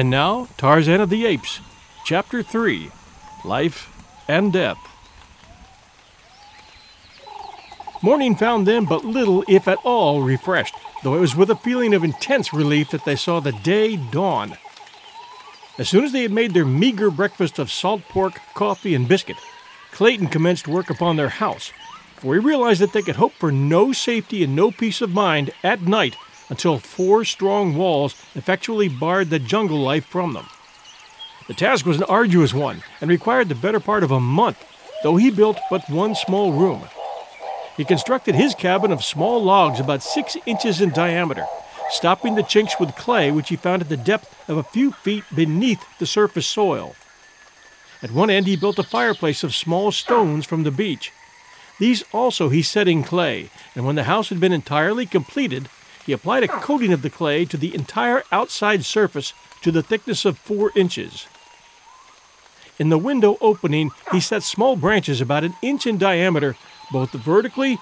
And now, Tarzan of the Apes, Chapter 3 Life and Death. Morning found them but little, if at all, refreshed, though it was with a feeling of intense relief that they saw the day dawn. As soon as they had made their meager breakfast of salt pork, coffee, and biscuit, Clayton commenced work upon their house, for he realized that they could hope for no safety and no peace of mind at night until four strong walls effectually barred the jungle life from them. The task was an arduous one and required the better part of a month, though he built but one small room. He constructed his cabin of small logs about six inches in diameter, stopping the chinks with clay which he found at the depth of a few feet beneath the surface soil. At one end he built a fireplace of small stones from the beach. These also he set in clay, and when the house had been entirely completed, he applied a coating of the clay to the entire outside surface to the thickness of four inches. In the window opening, he set small branches about an inch in diameter, both vertically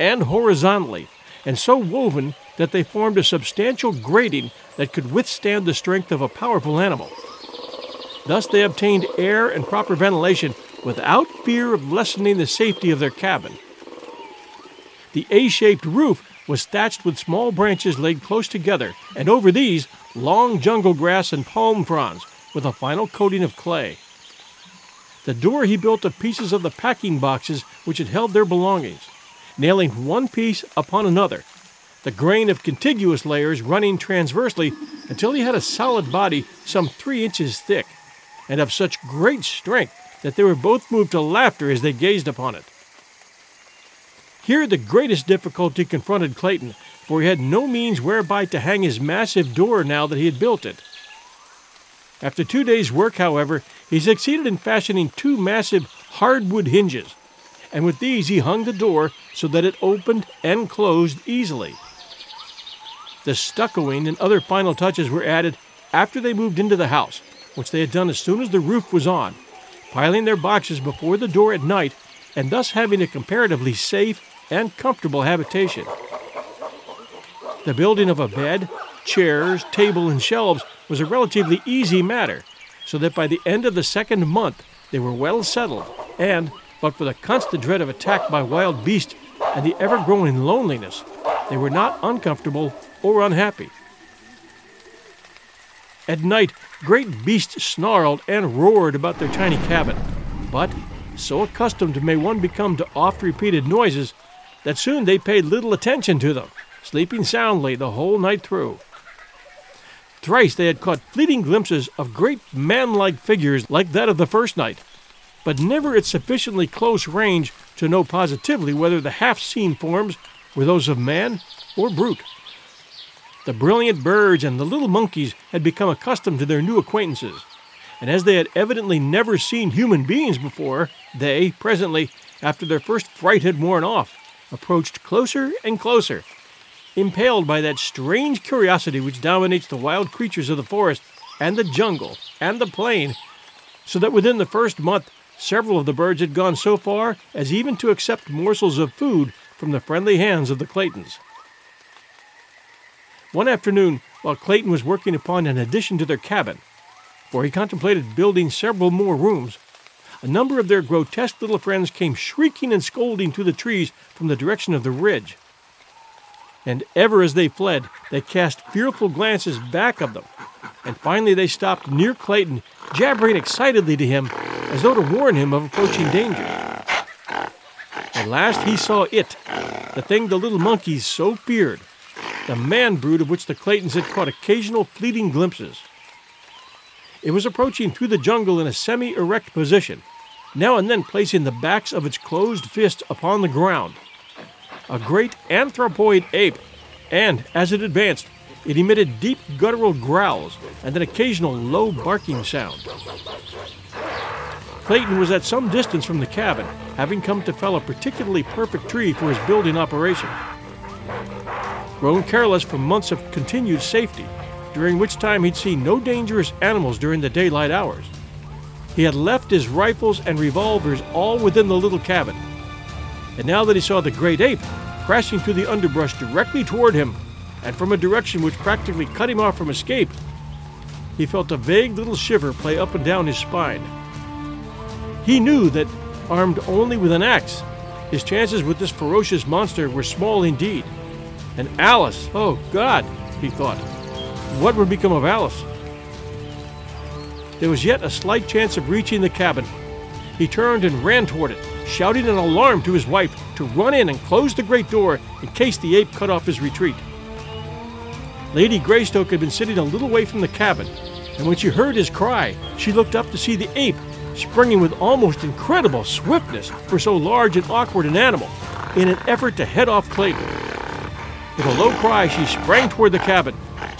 and horizontally, and so woven that they formed a substantial grating that could withstand the strength of a powerful animal. Thus, they obtained air and proper ventilation without fear of lessening the safety of their cabin. The A shaped roof was thatched with small branches laid close together, and over these, long jungle grass and palm fronds, with a final coating of clay. The door he built of pieces of the packing boxes which had held their belongings, nailing one piece upon another, the grain of contiguous layers running transversely until he had a solid body some three inches thick, and of such great strength that they were both moved to laughter as they gazed upon it. Here the greatest difficulty confronted Clayton, for he had no means whereby to hang his massive door now that he had built it. After two days' work, however, he succeeded in fashioning two massive hardwood hinges, and with these he hung the door so that it opened and closed easily. The stuccoing and other final touches were added after they moved into the house, which they had done as soon as the roof was on, piling their boxes before the door at night and thus having a comparatively safe and comfortable habitation. The building of a bed, chairs, table, and shelves was a relatively easy matter, so that by the end of the second month they were well settled, and, but for the constant dread of attack by wild beasts and the ever growing loneliness, they were not uncomfortable or unhappy. At night, great beasts snarled and roared about their tiny cabin, but so accustomed may one become to oft repeated noises that soon they paid little attention to them, sleeping soundly the whole night through. Thrice they had caught fleeting glimpses of great man like figures like that of the first night, but never at sufficiently close range to know positively whether the half seen forms were those of man or brute. The brilliant birds and the little monkeys had become accustomed to their new acquaintances, and as they had evidently never seen human beings before, they, presently, after their first fright had worn off, approached closer and closer, impelled by that strange curiosity which dominates the wild creatures of the forest and the jungle and the plain, so that within the first month several of the birds had gone so far as even to accept morsels of food from the friendly hands of the Claytons. One afternoon, while Clayton was working upon an addition to their cabin, for he contemplated building several more rooms, a number of their grotesque little friends came shrieking and scolding through the trees from the direction of the ridge. And ever as they fled, they cast fearful glances back of them. And finally they stopped near Clayton, jabbering excitedly to him as though to warn him of approaching danger. At last he saw it, the thing the little monkeys so feared, the man brood of which the Claytons had caught occasional fleeting glimpses. It was approaching through the jungle in a semi erect position, now and then placing the backs of its closed fists upon the ground. A great anthropoid ape, and as it advanced, it emitted deep guttural growls and an occasional low barking sound. Clayton was at some distance from the cabin, having come to fell a particularly perfect tree for his building operation. Grown careless from months of continued safety, during which time he'd seen no dangerous animals during the daylight hours. He had left his rifles and revolvers all within the little cabin. And now that he saw the great ape crashing through the underbrush directly toward him, and from a direction which practically cut him off from escape, he felt a vague little shiver play up and down his spine. He knew that, armed only with an axe, his chances with this ferocious monster were small indeed. And Alice, oh God, he thought, what would become of Alice? There was yet a slight chance of reaching the cabin. He turned and ran toward it, shouting an alarm to his wife to run in and close the great door in case the ape cut off his retreat. Lady Greystoke had been sitting a little way from the cabin, and when she heard his cry, she looked up to see the ape springing with almost incredible swiftness for so large and awkward an animal in an effort to head off Clayton. With a low cry, she sprang toward the cabin,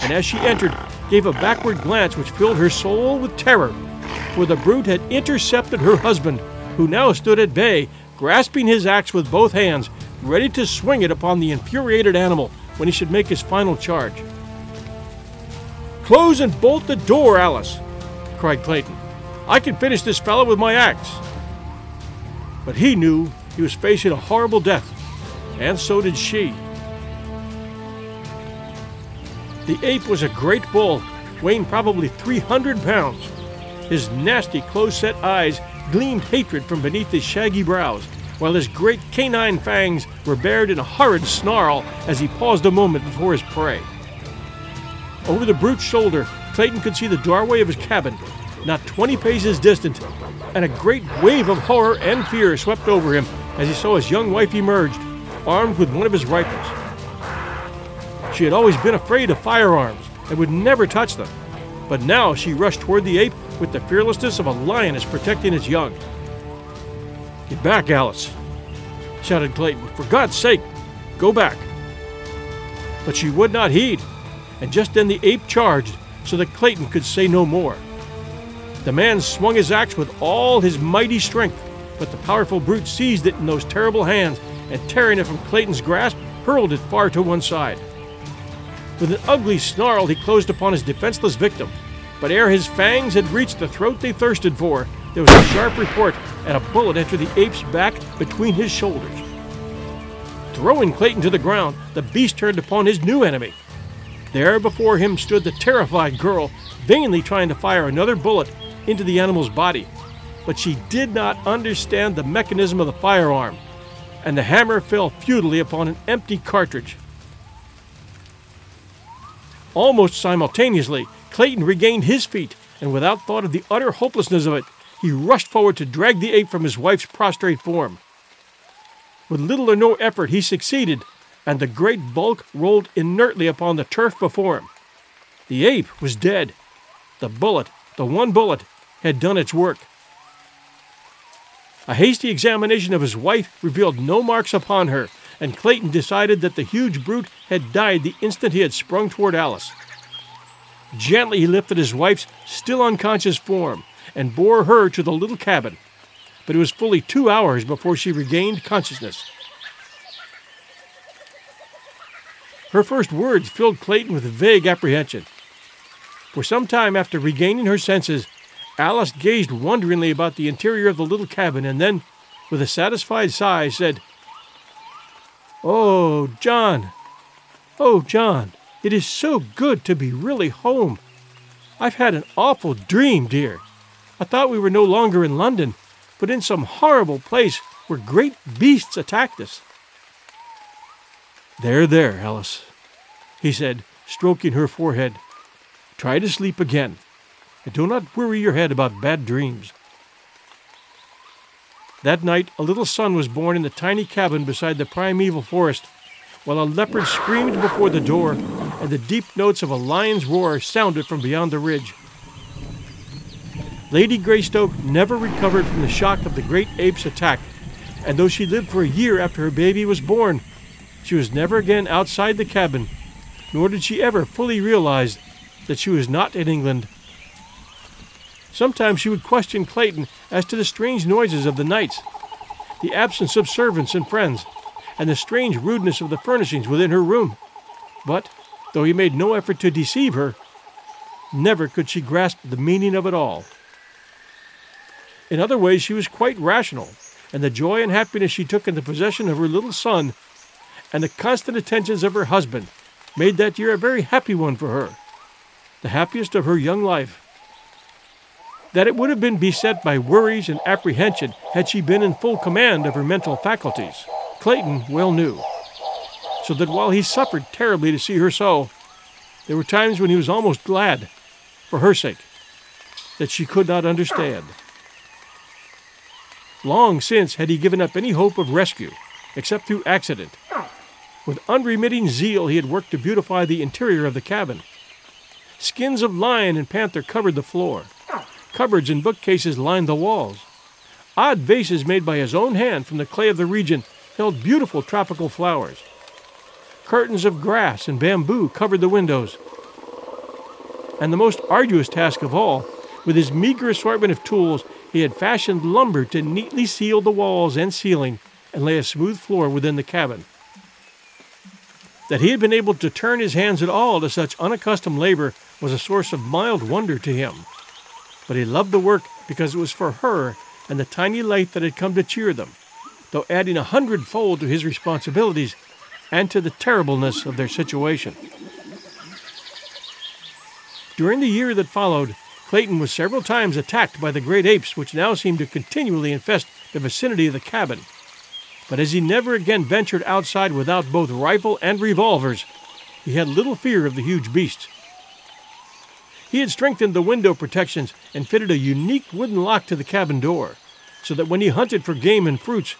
and as she entered, gave a backward glance which filled her soul with terror, for the brute had intercepted her husband, who now stood at bay, grasping his axe with both hands, ready to swing it upon the infuriated animal when he should make his final charge. Close and bolt the door, Alice, cried Clayton. I can finish this fellow with my axe. But he knew he was facing a horrible death, and so did she. The ape was a great bull, weighing probably 300 pounds. His nasty, close set eyes gleamed hatred from beneath his shaggy brows, while his great canine fangs were bared in a horrid snarl as he paused a moment before his prey. Over the brute's shoulder, Clayton could see the doorway of his cabin, not 20 paces distant, and a great wave of horror and fear swept over him as he saw his young wife emerge, armed with one of his rifles. She had always been afraid of firearms and would never touch them. But now she rushed toward the ape with the fearlessness of a lioness protecting its young. Get back, Alice, shouted Clayton. For God's sake, go back. But she would not heed, and just then the ape charged so that Clayton could say no more. The man swung his axe with all his mighty strength, but the powerful brute seized it in those terrible hands and, tearing it from Clayton's grasp, hurled it far to one side. With an ugly snarl, he closed upon his defenseless victim. But ere his fangs had reached the throat they thirsted for, there was a sharp report, and a bullet entered the ape's back between his shoulders. Throwing Clayton to the ground, the beast turned upon his new enemy. There before him stood the terrified girl, vainly trying to fire another bullet into the animal's body. But she did not understand the mechanism of the firearm, and the hammer fell futilely upon an empty cartridge. Almost simultaneously, Clayton regained his feet, and without thought of the utter hopelessness of it, he rushed forward to drag the ape from his wife's prostrate form. With little or no effort, he succeeded, and the great bulk rolled inertly upon the turf before him. The ape was dead. The bullet, the one bullet, had done its work. A hasty examination of his wife revealed no marks upon her, and Clayton decided that the huge brute had died the instant he had sprung toward Alice. Gently he lifted his wife's still unconscious form and bore her to the little cabin, but it was fully two hours before she regained consciousness. Her first words filled Clayton with vague apprehension. For some time after regaining her senses, Alice gazed wonderingly about the interior of the little cabin and then, with a satisfied sigh, said, Oh, John! Oh, John! It is so good to be really home. I've had an awful dream, dear. I thought we were no longer in London, but in some horrible place where great beasts attacked us. There, there, Alice, he said, stroking her forehead. Try to sleep again, and do not worry your head about bad dreams. That night, a little son was born in the tiny cabin beside the primeval forest, while a leopard screamed before the door, and the deep notes of a lion's roar sounded from beyond the ridge. Lady Greystoke never recovered from the shock of the great ape's attack, and though she lived for a year after her baby was born, she was never again outside the cabin, nor did she ever fully realize that she was not in England Sometimes she would question Clayton as to the strange noises of the nights, the absence of servants and friends, and the strange rudeness of the furnishings within her room. But, though he made no effort to deceive her, never could she grasp the meaning of it all. In other ways, she was quite rational, and the joy and happiness she took in the possession of her little son and the constant attentions of her husband made that year a very happy one for her. the happiest of her young life. That it would have been beset by worries and apprehension had she been in full command of her mental faculties, Clayton well knew. So that while he suffered terribly to see her so, there were times when he was almost glad, for her sake, that she could not understand. Long since had he given up any hope of rescue, except through accident. With unremitting zeal, he had worked to beautify the interior of the cabin. Skins of lion and panther covered the floor. Cupboards and bookcases lined the walls. Odd vases made by his own hand from the clay of the region held beautiful tropical flowers. Curtains of grass and bamboo covered the windows. And the most arduous task of all, with his meager assortment of tools, he had fashioned lumber to neatly seal the walls and ceiling and lay a smooth floor within the cabin. That he had been able to turn his hands at all to such unaccustomed labor was a source of mild wonder to him. But he loved the work because it was for her and the tiny light that had come to cheer them, though adding a hundredfold to his responsibilities and to the terribleness of their situation. During the year that followed, Clayton was several times attacked by the great apes which now seemed to continually infest the vicinity of the cabin. But as he never again ventured outside without both rifle and revolvers, he had little fear of the huge beasts. He had strengthened the window protections and fitted a unique wooden lock to the cabin door, so that when he hunted for game and fruits,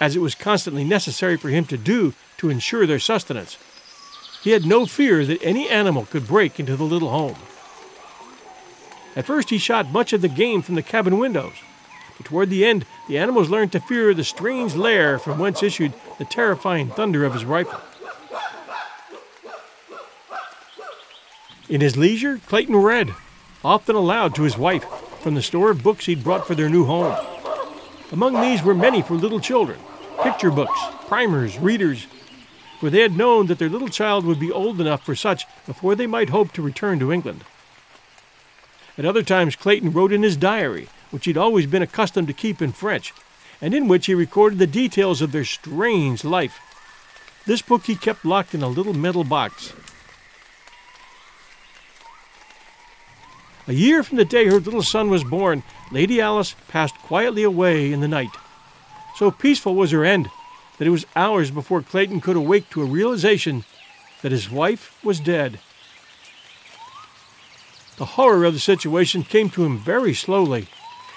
as it was constantly necessary for him to do to ensure their sustenance, he had no fear that any animal could break into the little home. At first, he shot much of the game from the cabin windows, but toward the end, the animals learned to fear the strange lair from whence issued the terrifying thunder of his rifle. In his leisure, Clayton read, often aloud to his wife, from the store of books he'd brought for their new home. Among these were many for little children picture books, primers, readers, for they had known that their little child would be old enough for such before they might hope to return to England. At other times, Clayton wrote in his diary, which he'd always been accustomed to keep in French, and in which he recorded the details of their strange life. This book he kept locked in a little metal box. A year from the day her little son was born, Lady Alice passed quietly away in the night. So peaceful was her end that it was hours before Clayton could awake to a realization that his wife was dead. The horror of the situation came to him very slowly,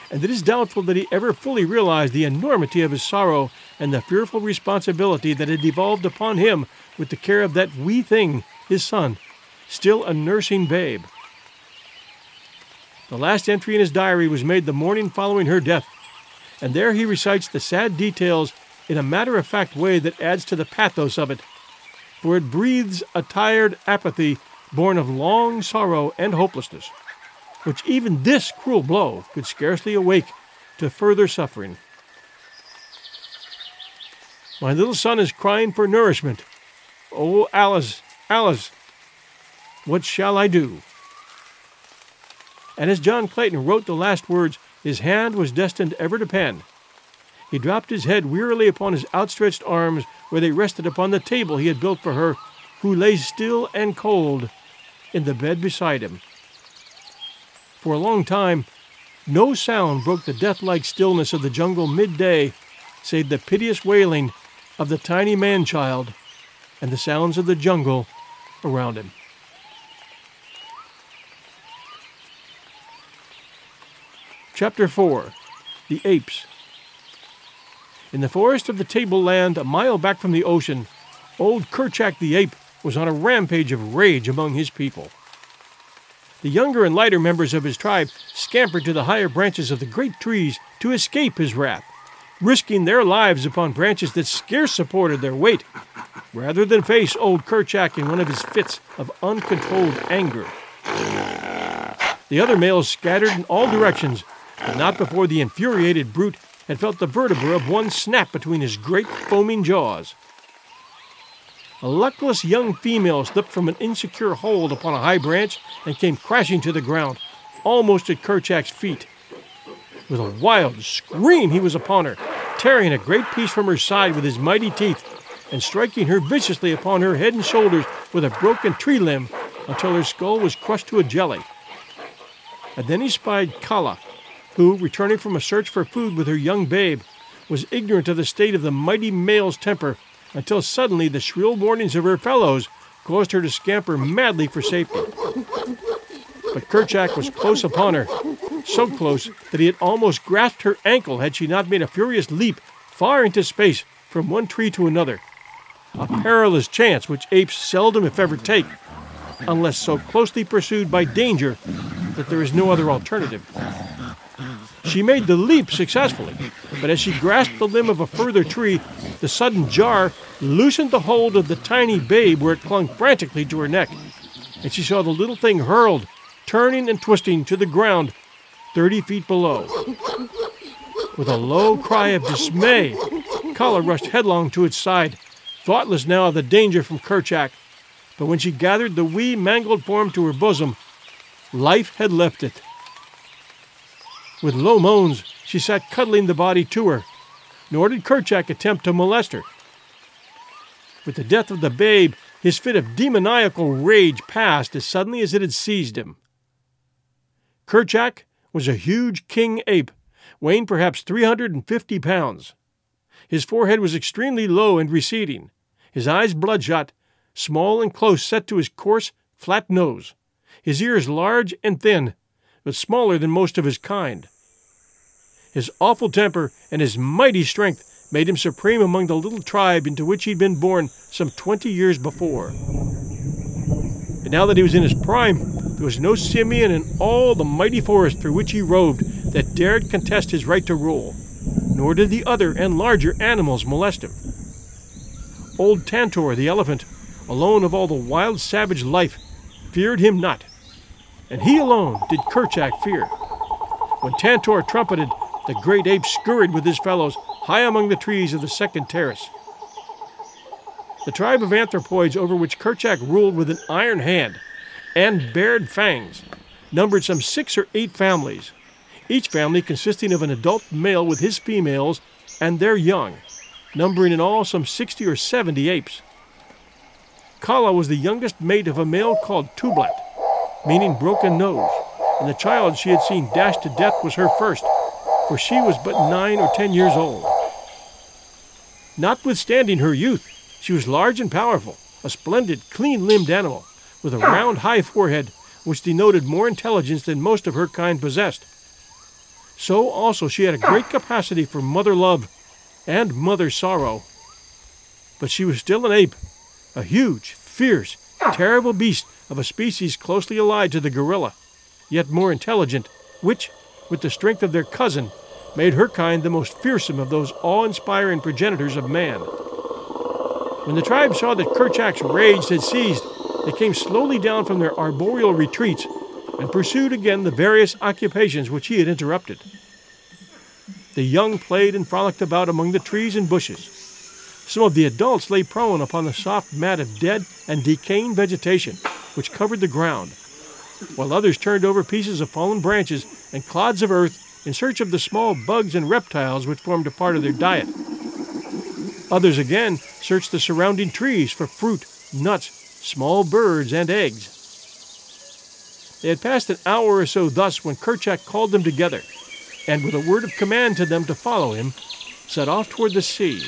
and it is doubtful that he ever fully realized the enormity of his sorrow and the fearful responsibility that had devolved upon him with the care of that wee thing, his son, still a nursing babe. The last entry in his diary was made the morning following her death, and there he recites the sad details in a matter of fact way that adds to the pathos of it, for it breathes a tired apathy born of long sorrow and hopelessness, which even this cruel blow could scarcely awake to further suffering. My little son is crying for nourishment. Oh, Alice, Alice, what shall I do? And as John Clayton wrote the last words, his hand was destined ever to pen. He dropped his head wearily upon his outstretched arms, where they rested upon the table he had built for her, who lay still and cold in the bed beside him. For a long time, no sound broke the death-like stillness of the jungle midday, save the piteous wailing of the tiny man-child and the sounds of the jungle around him. Chapter 4 The Apes In the forest of the tableland, a mile back from the ocean, old Kerchak the ape was on a rampage of rage among his people. The younger and lighter members of his tribe scampered to the higher branches of the great trees to escape his wrath, risking their lives upon branches that scarce supported their weight, rather than face old Kerchak in one of his fits of uncontrolled anger. The other males scattered in all directions, but not before the infuriated brute had felt the vertebra of one snap between his great foaming jaws. A luckless young female slipped from an insecure hold upon a high branch and came crashing to the ground, almost at Kerchak's feet. With a wild scream, he was upon her, tearing a great piece from her side with his mighty teeth and striking her viciously upon her head and shoulders with a broken tree limb until her skull was crushed to a jelly. And then he spied Kala, who, returning from a search for food with her young babe, was ignorant of the state of the mighty male's temper until suddenly the shrill warnings of her fellows caused her to scamper madly for safety. But Kerchak was close upon her, so close that he had almost grasped her ankle had she not made a furious leap far into space from one tree to another. A perilous chance which apes seldom, if ever, take, unless so closely pursued by danger that there is no other alternative. She made the leap successfully, but as she grasped the limb of a further tree, the sudden jar loosened the hold of the tiny babe where it clung frantically to her neck, and she saw the little thing hurled, turning and twisting to the ground thirty feet below. With a low cry of dismay, Kala rushed headlong to its side, thoughtless now of the danger from Kerchak. But when she gathered the wee, mangled form to her bosom, life had left it. With low moans, she sat cuddling the body to her, nor did Kerchak attempt to molest her. With the death of the babe, his fit of demoniacal rage passed as suddenly as it had seized him. Kerchak was a huge king ape, weighing perhaps 350 pounds. His forehead was extremely low and receding, his eyes bloodshot, small and close set to his coarse, flat nose, his ears large and thin, but smaller than most of his kind. His awful temper and his mighty strength made him supreme among the little tribe into which he'd been born some twenty years before. And now that he was in his prime, there was no simian in all the mighty forest through which he roved that dared contest his right to rule, nor did the other and larger animals molest him. Old Tantor the elephant, alone of all the wild savage life, feared him not, and he alone did Kerchak fear. When Tantor trumpeted, the great ape scurried with his fellows high among the trees of the second terrace. The tribe of anthropoids over which Kerchak ruled with an iron hand and bared fangs numbered some six or eight families, each family consisting of an adult male with his females and their young, numbering in all some 60 or 70 apes. Kala was the youngest mate of a male called Tublat, meaning broken nose, and the child she had seen dashed to death was her first, for she was but nine or ten years old. Notwithstanding her youth, she was large and powerful, a splendid, clean limbed animal, with a round, high forehead which denoted more intelligence than most of her kind possessed. So also she had a great capacity for mother love and mother sorrow. But she was still an ape, a huge, fierce, terrible beast of a species closely allied to the gorilla, yet more intelligent, which, with the strength of their cousin, made her kind the most fearsome of those awe inspiring progenitors of man. When the tribe saw that Kerchak's rage had ceased, they came slowly down from their arboreal retreats and pursued again the various occupations which he had interrupted. The young played and frolicked about among the trees and bushes. Some of the adults lay prone upon the soft mat of dead and decaying vegetation which covered the ground, while others turned over pieces of fallen branches and clods of earth in search of the small bugs and reptiles which formed a part of their diet. Others again searched the surrounding trees for fruit, nuts, small birds, and eggs. They had passed an hour or so thus when Kerchak called them together, and with a word of command to them to follow him, set off toward the sea.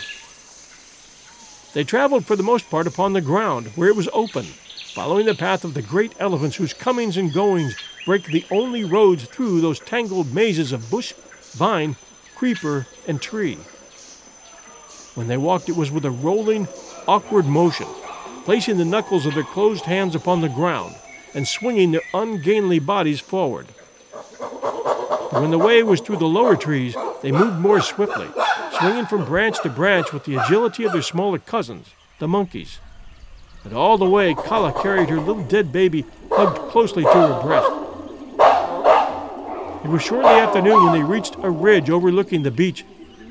They traveled for the most part upon the ground, where it was open, following the path of the great elephants whose comings and goings break the only roads through those tangled mazes of bush, vine, creeper, and tree. When they walked, it was with a rolling, awkward motion, placing the knuckles of their closed hands upon the ground and swinging their ungainly bodies forward. When the way was through the lower trees, they moved more swiftly, swinging from branch to branch with the agility of their smaller cousins, the monkeys. And all the way, Kala carried her little dead baby hugged closely to her breast. It was shortly after noon when they reached a ridge overlooking the beach,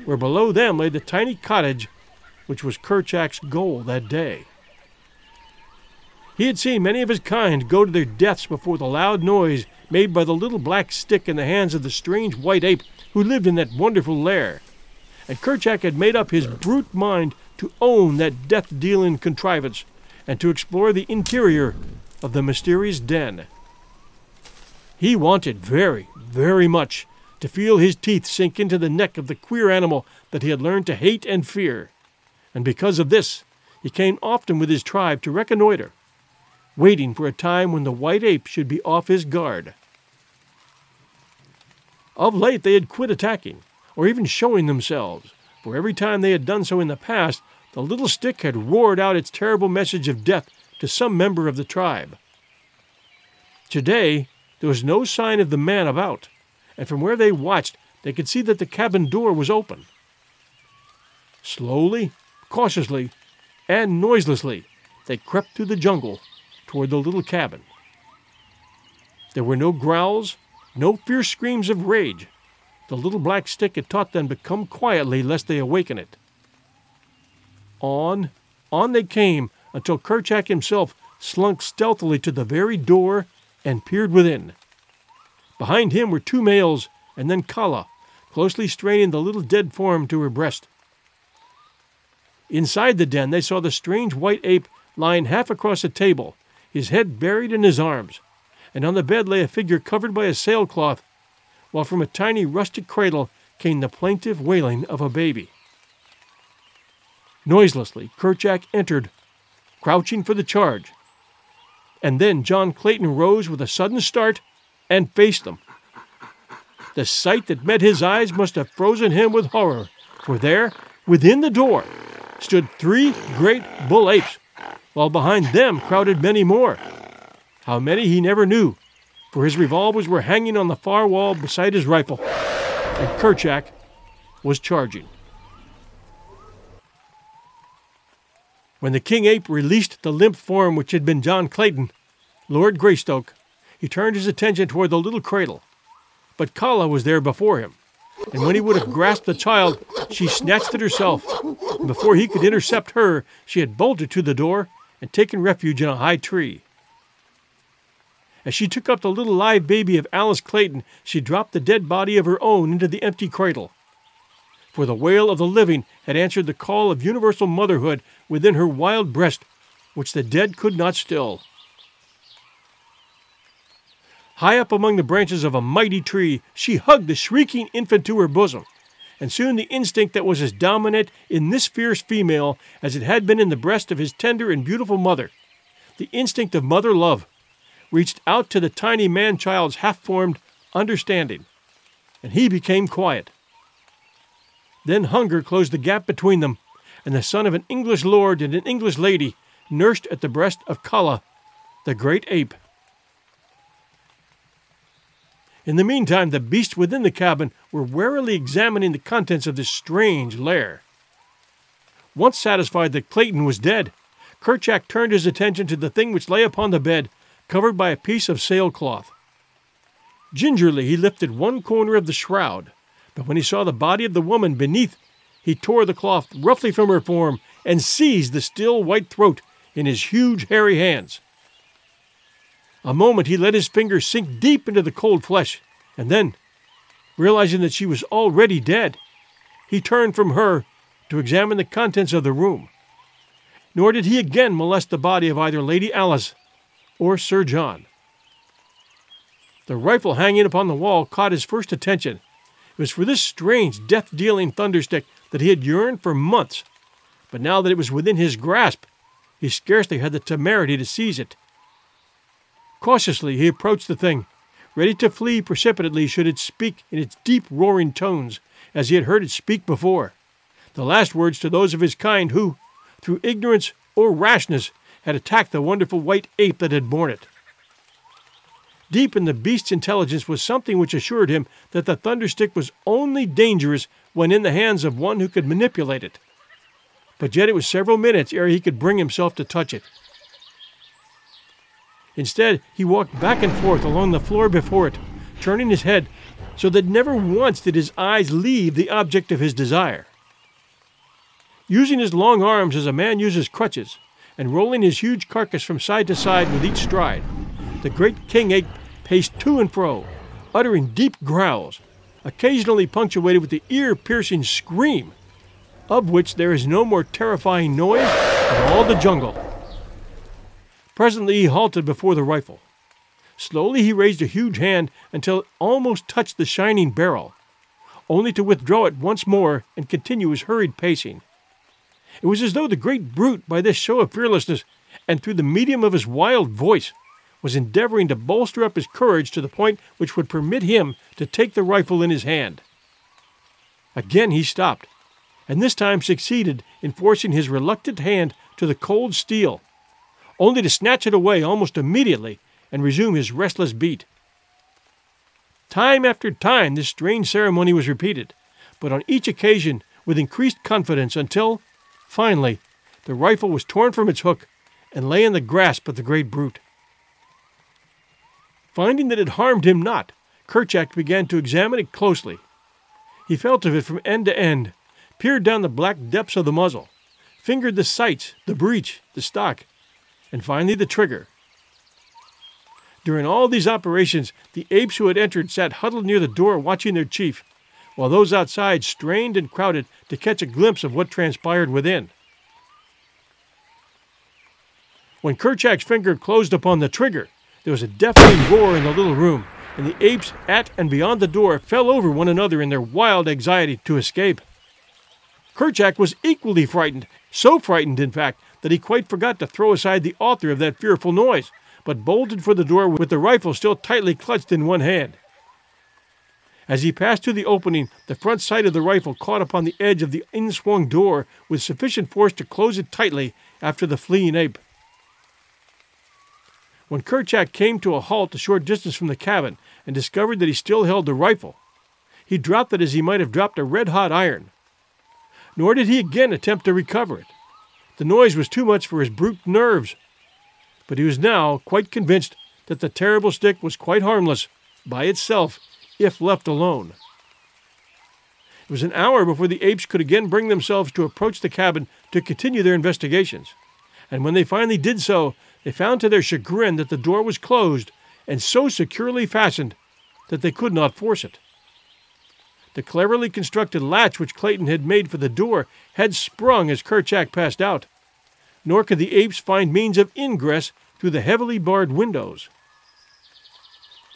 where below them lay the tiny cottage which was Kerchak's goal that day. He had seen many of his kind go to their deaths before the loud noise made by the little black stick in the hands of the strange white ape who lived in that wonderful lair. And Kerchak had made up his brute mind to own that death dealing contrivance and to explore the interior of the mysterious den. He wanted very, very much to feel his teeth sink into the neck of the queer animal that he had learned to hate and fear, and because of this, he came often with his tribe to reconnoiter, waiting for a time when the white ape should be off his guard. Of late they had quit attacking, or even showing themselves, for every time they had done so in the past, the little stick had roared out its terrible message of death to some member of the tribe. Today, there was no sign of the man about, and from where they watched, they could see that the cabin door was open. Slowly, cautiously, and noiselessly, they crept through the jungle toward the little cabin. There were no growls, no fierce screams of rage. The little black stick had taught them to come quietly lest they awaken it. On, on they came until Kerchak himself slunk stealthily to the very door and peered within. Behind him were two males, and then Kala, closely straining the little dead form to her breast. Inside the den, they saw the strange white ape lying half across a table, his head buried in his arms, and on the bed lay a figure covered by a sailcloth, while from a tiny rustic cradle came the plaintive wailing of a baby. Noiselessly, Kerchak entered, crouching for the charge. And then John Clayton rose with a sudden start and faced them. The sight that met his eyes must have frozen him with horror, for there, within the door, stood three great bull apes, while behind them crowded many more. How many he never knew, for his revolvers were hanging on the far wall beside his rifle, and Kerchak was charging. When the king ape released the limp form which had been John Clayton, Lord Greystoke, he turned his attention toward the little cradle. But Kala was there before him, and when he would have grasped the child, she snatched it herself. And before he could intercept her, she had bolted to the door and taken refuge in a high tree. As she took up the little live baby of Alice Clayton, she dropped the dead body of her own into the empty cradle. For the wail of the living had answered the call of universal motherhood within her wild breast, which the dead could not still. High up among the branches of a mighty tree, she hugged the shrieking infant to her bosom, and soon the instinct that was as dominant in this fierce female as it had been in the breast of his tender and beautiful mother, the instinct of mother love, reached out to the tiny man child's half formed understanding, and he became quiet. Then hunger closed the gap between them, and the son of an English lord and an English lady nursed at the breast of Kala, the great ape. In the meantime, the beasts within the cabin were warily examining the contents of this strange lair. Once satisfied that Clayton was dead, Kerchak turned his attention to the thing which lay upon the bed, covered by a piece of sailcloth. Gingerly he lifted one corner of the shroud, but when he saw the body of the woman beneath, he tore the cloth roughly from her form and seized the still white throat in his huge hairy hands. A moment he let his fingers sink deep into the cold flesh, and then, realizing that she was already dead, he turned from her to examine the contents of the room. Nor did he again molest the body of either Lady Alice or Sir John. The rifle hanging upon the wall caught his first attention. It was for this strange, death dealing thunderstick that he had yearned for months, but now that it was within his grasp, he scarcely had the temerity to seize it. Cautiously he approached the thing, ready to flee precipitately should it speak in its deep roaring tones, as he had heard it speak before. The last words to those of his kind who, through ignorance or rashness, had attacked the wonderful white ape that had borne it. Deep in the beast's intelligence was something which assured him that the thunderstick was only dangerous when in the hands of one who could manipulate it. But yet it was several minutes ere he could bring himself to touch it. Instead, he walked back and forth along the floor before it, turning his head so that never once did his eyes leave the object of his desire. Using his long arms as a man uses crutches, and rolling his huge carcass from side to side with each stride, the great king ape paced to and fro, uttering deep growls, occasionally punctuated with the ear piercing scream, of which there is no more terrifying noise in all the jungle. Presently he halted before the rifle. Slowly he raised a huge hand until it almost touched the shining barrel, only to withdraw it once more and continue his hurried pacing. It was as though the great brute, by this show of fearlessness, and through the medium of his wild voice, was endeavoring to bolster up his courage to the point which would permit him to take the rifle in his hand. Again he stopped, and this time succeeded in forcing his reluctant hand to the cold steel, only to snatch it away almost immediately and resume his restless beat. Time after time this strange ceremony was repeated, but on each occasion with increased confidence until, finally, the rifle was torn from its hook and lay in the grasp of the great brute. Finding that it harmed him not, Kerchak began to examine it closely. He felt of it from end to end, peered down the black depths of the muzzle, fingered the sights, the breech, the stock, and finally the trigger. During all these operations, the apes who had entered sat huddled near the door watching their chief, while those outside strained and crowded to catch a glimpse of what transpired within. When Kerchak's finger closed upon the trigger, there was a deafening roar in the little room, and the apes at and beyond the door fell over one another in their wild anxiety to escape. Kerchak was equally frightened, so frightened, in fact, that he quite forgot to throw aside the author of that fearful noise, but bolted for the door with the rifle still tightly clutched in one hand. As he passed through the opening, the front sight of the rifle caught upon the edge of the inswung door with sufficient force to close it tightly after the fleeing ape. When Kerchak came to a halt a short distance from the cabin and discovered that he still held the rifle, he dropped it as he might have dropped a red hot iron. Nor did he again attempt to recover it. The noise was too much for his brute nerves. But he was now quite convinced that the terrible stick was quite harmless by itself if left alone. It was an hour before the apes could again bring themselves to approach the cabin to continue their investigations, and when they finally did so, they found to their chagrin that the door was closed and so securely fastened that they could not force it. The cleverly constructed latch which Clayton had made for the door had sprung as Kerchak passed out, nor could the apes find means of ingress through the heavily barred windows.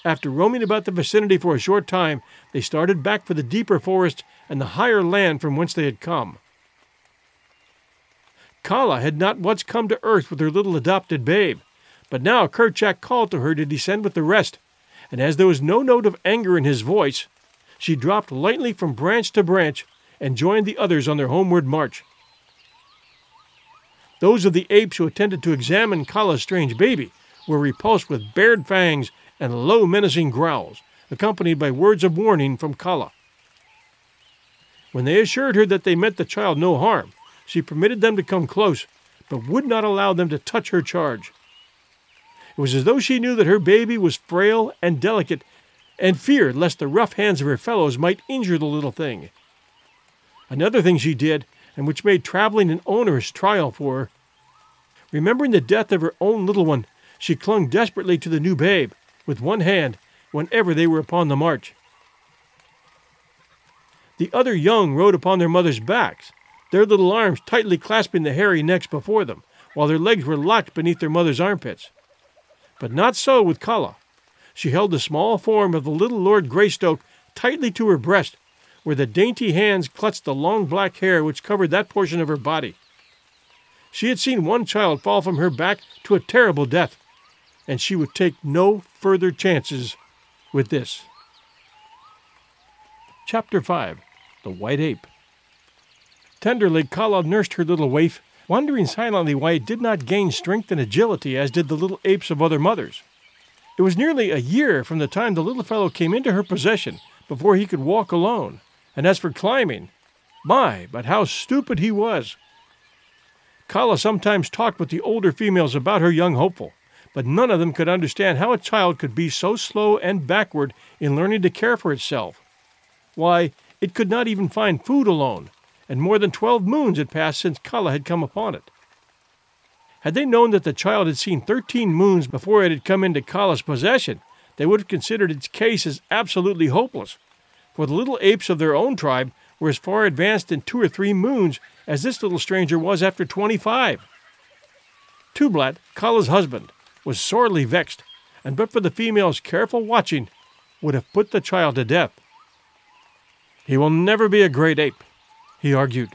After roaming about the vicinity for a short time, they started back for the deeper forest and the higher land from whence they had come. Kala had not once come to earth with her little adopted babe, but now Kerchak called to her to descend with the rest, and as there was no note of anger in his voice, she dropped lightly from branch to branch and joined the others on their homeward march. Those of the apes who attended to examine Kala's strange baby were repulsed with bared fangs and low menacing growls, accompanied by words of warning from Kala. When they assured her that they meant the child no harm, she permitted them to come close, but would not allow them to touch her charge. It was as though she knew that her baby was frail and delicate and feared lest the rough hands of her fellows might injure the little thing. Another thing she did, and which made traveling an onerous trial for her. Remembering the death of her own little one, she clung desperately to the new babe, with one hand, whenever they were upon the march. The other young rode upon their mothers' backs, their little arms tightly clasping the hairy necks before them, while their legs were locked beneath their mother's armpits. But not so with Kala. She held the small form of the little Lord Greystoke tightly to her breast, where the dainty hands clutched the long black hair which covered that portion of her body. She had seen one child fall from her back to a terrible death, and she would take no further chances with this. Chapter 5 The White Ape Tenderly, Kala nursed her little waif, wondering silently why it did not gain strength and agility as did the little apes of other mothers. It was nearly a year from the time the little fellow came into her possession before he could walk alone, and as for climbing, my, but how stupid he was! Kala sometimes talked with the older females about her young hopeful, but none of them could understand how a child could be so slow and backward in learning to care for itself. Why, it could not even find food alone, and more than twelve moons had passed since Kala had come upon it. Had they known that the child had seen thirteen moons before it had come into Kala's possession, they would have considered its case as absolutely hopeless, for the little apes of their own tribe were as far advanced in two or three moons as this little stranger was after twenty five. Tublat, Kala's husband, was sorely vexed, and but for the female's careful watching, would have put the child to death. He will never be a great ape, he argued.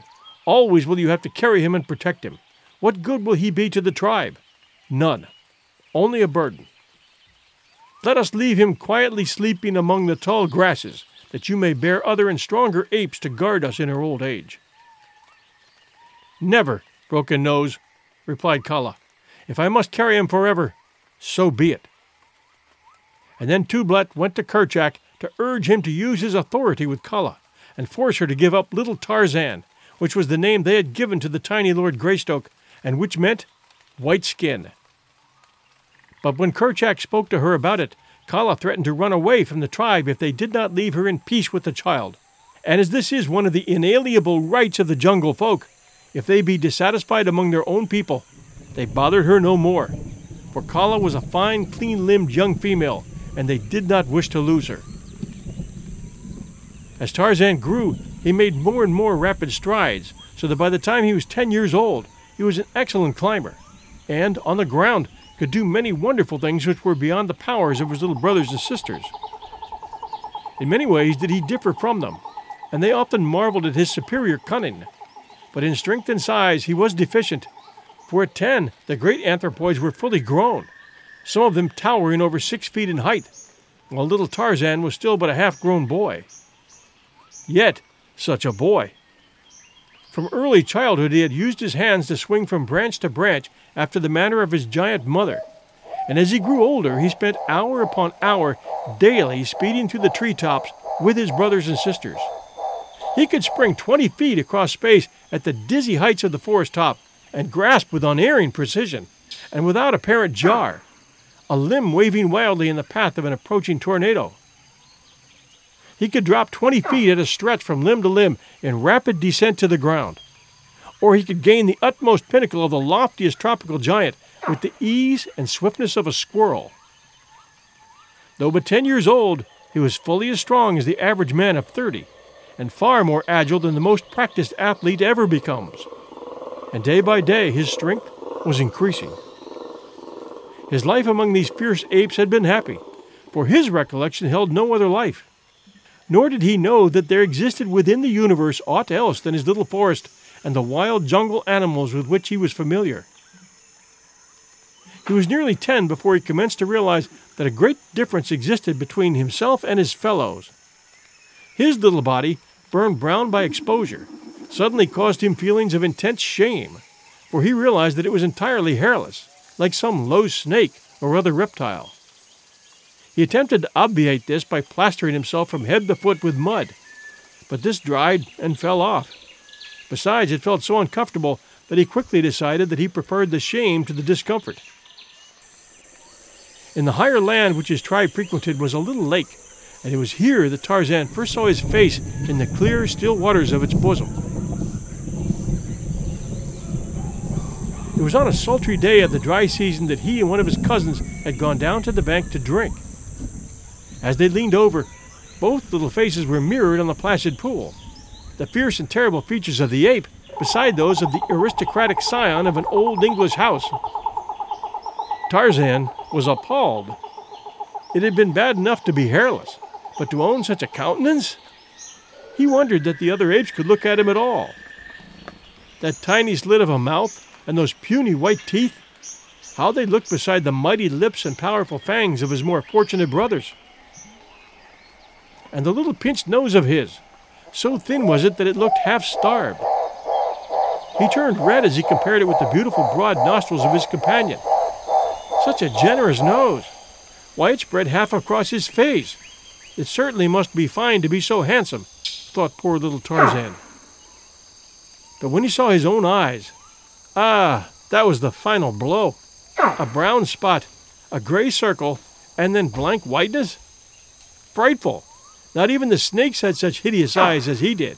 Always will you have to carry him and protect him. What good will he be to the tribe? None. Only a burden. Let us leave him quietly sleeping among the tall grasses, that you may bear other and stronger apes to guard us in our old age. Never, Broken Nose, replied Kala. If I must carry him forever, so be it. And then Tublat went to Kerchak to urge him to use his authority with Kala and force her to give up little Tarzan, which was the name they had given to the tiny Lord Greystoke, and which meant white skin. But when Kerchak spoke to her about it, Kala threatened to run away from the tribe if they did not leave her in peace with the child. And as this is one of the inalienable rights of the jungle folk, if they be dissatisfied among their own people, they bothered her no more. For Kala was a fine, clean limbed young female, and they did not wish to lose her. As Tarzan grew, he made more and more rapid strides, so that by the time he was ten years old, he was an excellent climber, and, on the ground, could do many wonderful things which were beyond the powers of his little brothers and sisters. In many ways did he differ from them, and they often marveled at his superior cunning. But in strength and size he was deficient, for at ten the great anthropoids were fully grown, some of them towering over six feet in height, while little Tarzan was still but a half grown boy. Yet, such a boy! From early childhood, he had used his hands to swing from branch to branch after the manner of his giant mother. And as he grew older, he spent hour upon hour daily speeding through the tree tops with his brothers and sisters. He could spring 20 feet across space at the dizzy heights of the forest top and grasp with unerring precision and without apparent jar, a limb waving wildly in the path of an approaching tornado. He could drop 20 feet at a stretch from limb to limb in rapid descent to the ground. Or he could gain the utmost pinnacle of the loftiest tropical giant with the ease and swiftness of a squirrel. Though but 10 years old, he was fully as strong as the average man of 30, and far more agile than the most practiced athlete ever becomes. And day by day, his strength was increasing. His life among these fierce apes had been happy, for his recollection held no other life nor did he know that there existed within the universe aught else than his little forest and the wild jungle animals with which he was familiar. He was nearly ten before he commenced to realize that a great difference existed between himself and his fellows. His little body, burned brown by exposure, suddenly caused him feelings of intense shame, for he realized that it was entirely hairless, like some low snake or other reptile. He attempted to obviate this by plastering himself from head to foot with mud, but this dried and fell off. Besides, it felt so uncomfortable that he quickly decided that he preferred the shame to the discomfort. In the higher land which his tribe frequented was a little lake, and it was here that Tarzan first saw his face in the clear, still waters of its bosom. It was on a sultry day of the dry season that he and one of his cousins had gone down to the bank to drink. As they leaned over, both little faces were mirrored on the placid pool. The fierce and terrible features of the ape beside those of the aristocratic scion of an old English house. Tarzan was appalled. It had been bad enough to be hairless, but to own such a countenance? He wondered that the other apes could look at him at all. That tiny slit of a mouth and those puny white teeth, how they looked beside the mighty lips and powerful fangs of his more fortunate brothers and the little pinched nose of his. So thin was it that it looked half starved. He turned red as he compared it with the beautiful broad nostrils of his companion. Such a generous nose! Why, it spread half across his face. It certainly must be fine to be so handsome, thought poor little Tarzan. But when he saw his own eyes, ah, that was the final blow. A brown spot, a gray circle, and then blank whiteness? Frightful! Not even the snakes had such hideous eyes as he did.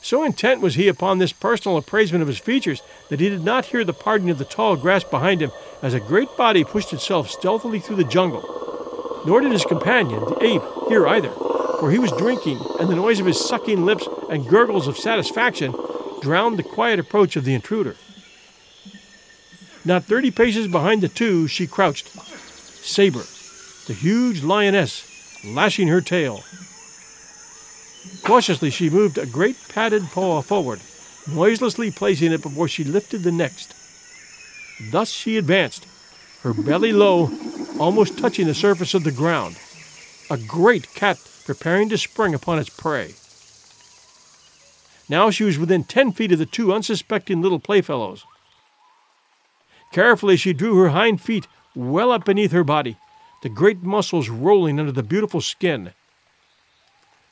So intent was he upon this personal appraisement of his features that he did not hear the parting of the tall grass behind him as a great body pushed itself stealthily through the jungle. Nor did his companion, the ape, hear either, for he was drinking, and the noise of his sucking lips and gurgles of satisfaction drowned the quiet approach of the intruder. Not thirty paces behind the two, she crouched. Sabor, the huge lioness, lashing her tail. Cautiously, she moved a great padded paw forward, noiselessly placing it before she lifted the next. Thus she advanced, her belly low, almost touching the surface of the ground. A great cat preparing to spring upon its prey. Now she was within ten feet of the two unsuspecting little playfellows. Carefully she drew her hind feet well up beneath her body, the great muscles rolling under the beautiful skin.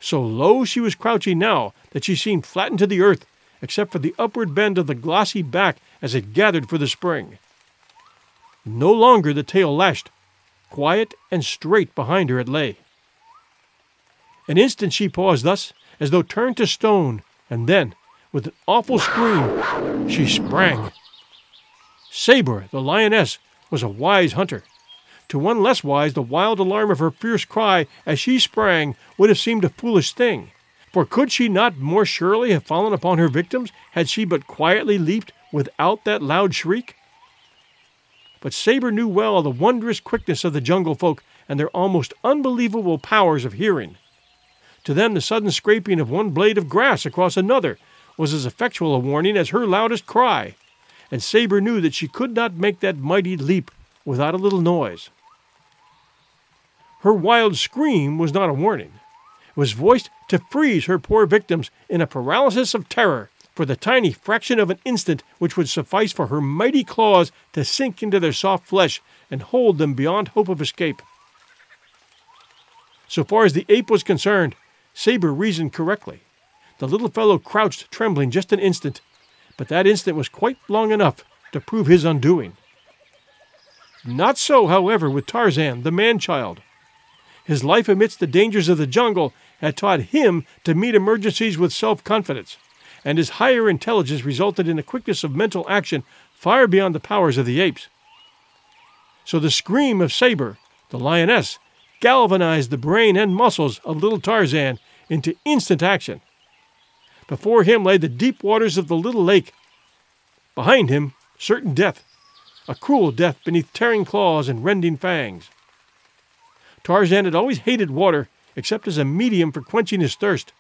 So low she was crouching now that she seemed flattened to the earth, except for the upward bend of the glossy back as it gathered for the spring. No longer the tail lashed. Quiet and straight behind her it lay. An instant she paused thus, as though turned to stone, and then, with an awful scream, she sprang. Sabor, the lioness, was a wise hunter. To one less wise, the wild alarm of her fierce cry as she sprang would have seemed a foolish thing. For could she not more surely have fallen upon her victims had she but quietly leaped without that loud shriek? But Sabor knew well the wondrous quickness of the jungle folk and their almost unbelievable powers of hearing. To them, the sudden scraping of one blade of grass across another was as effectual a warning as her loudest cry, and Sabor knew that she could not make that mighty leap without a little noise. Her wild scream was not a warning. It was voiced to freeze her poor victims in a paralysis of terror for the tiny fraction of an instant which would suffice for her mighty claws to sink into their soft flesh and hold them beyond hope of escape. So far as the ape was concerned, Sabor reasoned correctly. The little fellow crouched trembling just an instant, but that instant was quite long enough to prove his undoing. Not so, however, with Tarzan, the man child. His life amidst the dangers of the jungle had taught him to meet emergencies with self confidence, and his higher intelligence resulted in a quickness of mental action far beyond the powers of the apes. So the scream of Sabor, the lioness, galvanized the brain and muscles of little Tarzan into instant action. Before him lay the deep waters of the little lake. Behind him, certain death, a cruel death beneath tearing claws and rending fangs. Tarzan had always hated water except as a medium for quenching his thirst.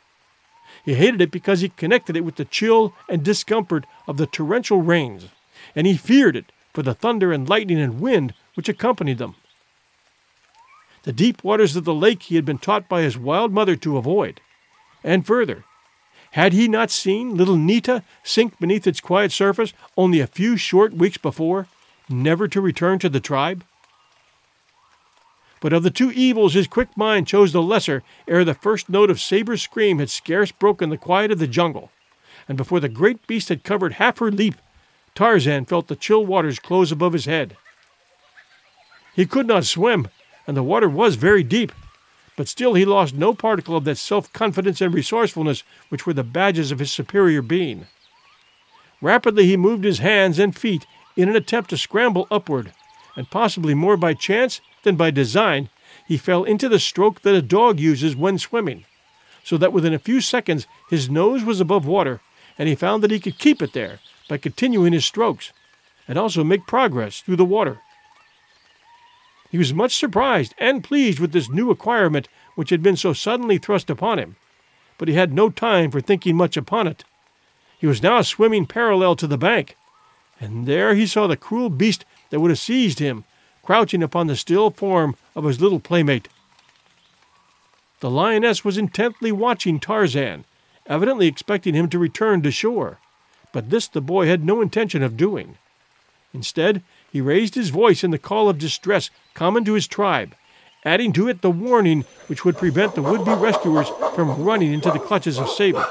He hated it because he connected it with the chill and discomfort of the torrential rains, and he feared it for the thunder and lightning and wind which accompanied them. The deep waters of the lake he had been taught by his wild mother to avoid. And further, had he not seen little Neeta sink beneath its quiet surface only a few short weeks before, never to return to the tribe? But of the two evils his quick mind chose the lesser ere the first note of Sabor's scream had scarce broken the quiet of the jungle, and before the great beast had covered half her leap, Tarzan felt the chill waters close above his head. He could not swim, and the water was very deep. But still he lost no particle of that self confidence and resourcefulness which were the badges of his superior being. Rapidly he moved his hands and feet in an attempt to scramble upward, and possibly more by chance than by design, he fell into the stroke that a dog uses when swimming, so that within a few seconds his nose was above water, and he found that he could keep it there by continuing his strokes, and also make progress through the water. He was much surprised and pleased with this new acquirement which had been so suddenly thrust upon him, but he had no time for thinking much upon it. He was now swimming parallel to the bank, and there he saw the cruel beast that would have seized him, crouching upon the still form of his little playmate. The lioness was intently watching Tarzan, evidently expecting him to return to shore, but this the boy had no intention of doing. Instead, he raised his voice in the call of distress common to his tribe, adding to it the warning which would prevent the would be rescuers from running into the clutches of Sabor.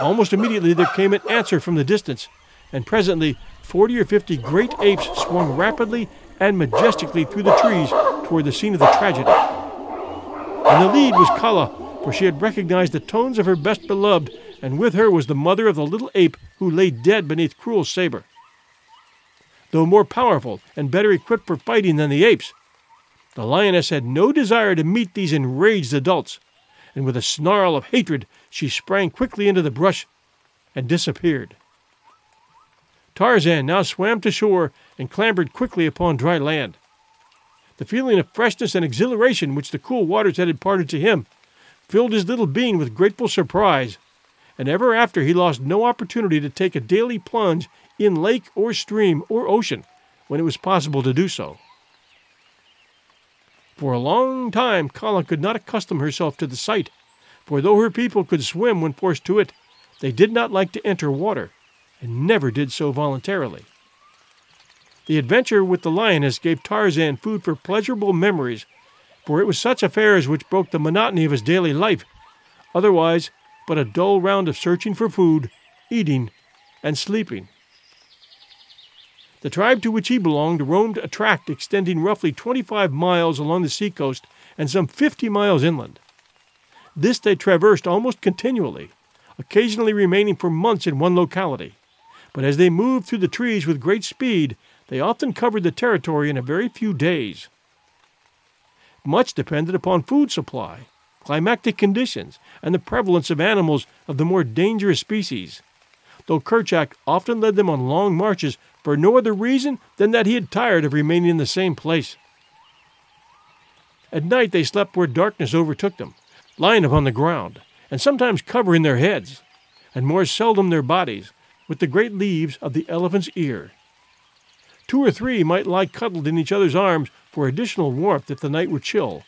Almost immediately there came an answer from the distance, and presently forty or fifty great apes swung rapidly and majestically through the trees toward the scene of the tragedy. In the lead was Kala, for she had recognized the tones of her best beloved, and with her was the mother of the little ape who lay dead beneath cruel Sabor though more powerful and better equipped for fighting than the apes. The lioness had no desire to meet these enraged adults, and with a snarl of hatred she sprang quickly into the brush and disappeared. Tarzan now swam to shore and clambered quickly upon dry land. The feeling of freshness and exhilaration which the cool waters had imparted to him filled his little being with grateful surprise, and ever after he lost no opportunity to take a daily plunge in lake or stream or ocean when it was possible to do so. For a long time Kala could not accustom herself to the sight, for though her people could swim when forced to it, they did not like to enter water, and never did so voluntarily. The adventure with the lioness gave Tarzan food for pleasurable memories, for it was such affairs which broke the monotony of his daily life, otherwise but a dull round of searching for food, eating, and sleeping. The tribe to which he belonged roamed a tract extending roughly 25 miles along the seacoast and some 50 miles inland. This they traversed almost continually, occasionally remaining for months in one locality. But as they moved through the trees with great speed, they often covered the territory in a very few days. Much depended upon food supply, climatic conditions, and the prevalence of animals of the more dangerous species, though Kerchak often led them on long marches for no other reason than that he had tired of remaining in the same place. At night they slept where darkness overtook them, lying upon the ground, and sometimes covering their heads, and more seldom their bodies, with the great leaves of the elephant's ear. Two or three might lie cuddled in each other's arms for additional warmth if the night were chill,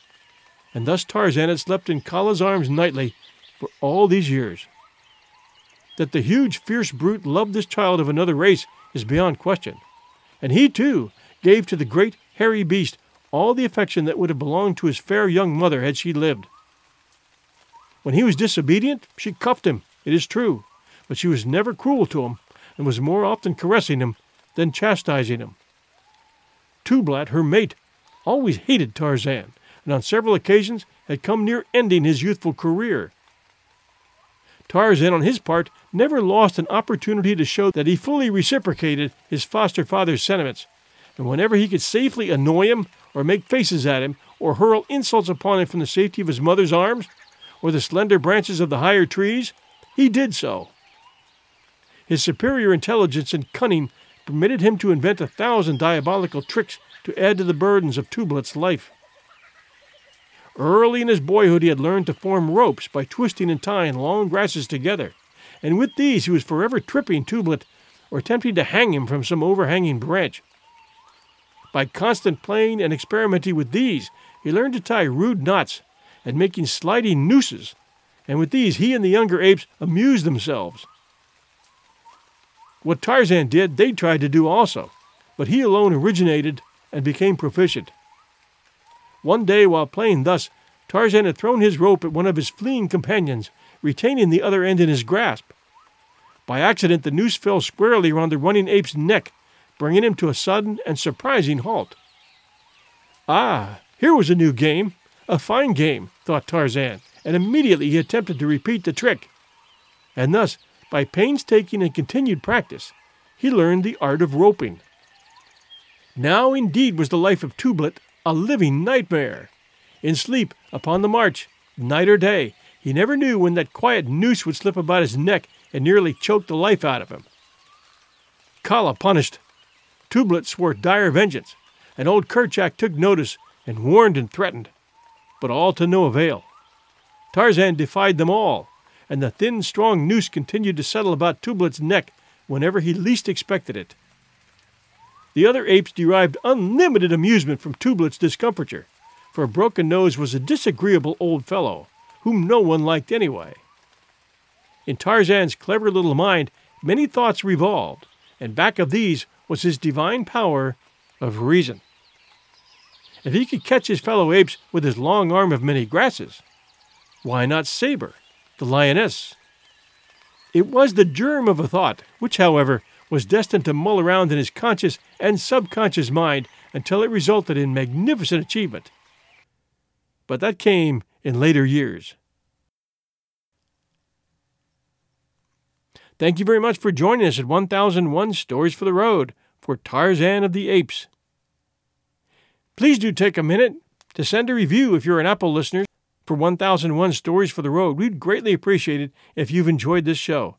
and thus Tarzan had slept in Kala's arms nightly for all these years. That the huge, fierce brute loved this child of another race is beyond question, and he, too, gave to the great, hairy beast all the affection that would have belonged to his fair young mother had she lived. When he was disobedient, she cuffed him, it is true, but she was never cruel to him, and was more often caressing him than chastising him. Tublat, her mate, always hated Tarzan, and on several occasions had come near ending his youthful career. Tarzan, on his part, never lost an opportunity to show that he fully reciprocated his foster father's sentiments, and whenever he could safely annoy him, or make faces at him, or hurl insults upon him from the safety of his mother's arms, or the slender branches of the higher trees, he did so. His superior intelligence and cunning permitted him to invent a thousand diabolical tricks to add to the burdens of Tublat's life. Early in his boyhood, he had learned to form ropes by twisting and tying long grasses together, and with these he was forever tripping Tublat or attempting to hang him from some overhanging branch. By constant playing and experimenting with these, he learned to tie rude knots and making sliding nooses, and with these he and the younger apes amused themselves. What Tarzan did, they tried to do also, but he alone originated and became proficient. One day, while playing thus, Tarzan had thrown his rope at one of his fleeing companions, retaining the other end in his grasp. By accident, the noose fell squarely around the running ape's neck, bringing him to a sudden and surprising halt. Ah, here was a new game, a fine game, thought Tarzan, and immediately he attempted to repeat the trick. And thus by painstaking and continued practice, he learned the art of roping. Now indeed was the life of Tublat a living nightmare. In sleep, upon the march, night or day, he never knew when that quiet noose would slip about his neck and nearly choke the life out of him. Kala punished. Tublat swore dire vengeance, and old Kerchak took notice and warned and threatened, but all to no avail. Tarzan defied them all, and the thin, strong noose continued to settle about Tublat's neck whenever he least expected it. The other apes derived unlimited amusement from Tublat's discomfiture, for Broken Nose was a disagreeable old fellow, whom no one liked anyway. In Tarzan's clever little mind, many thoughts revolved, and back of these was his divine power of reason. If he could catch his fellow apes with his long arm of many grasses, why not Sabor? the lioness. It was the germ of a thought, which, however, was destined to mull around in his conscious and subconscious mind until it resulted in magnificent achievement. But that came in later years. Thank you very much for joining us at 1001 Stories for the Road for Tarzan of the Apes. Please do take a minute to send a review if you're an Apple listener for 1001 Stories for the Road. We'd greatly appreciate it if you've enjoyed this show.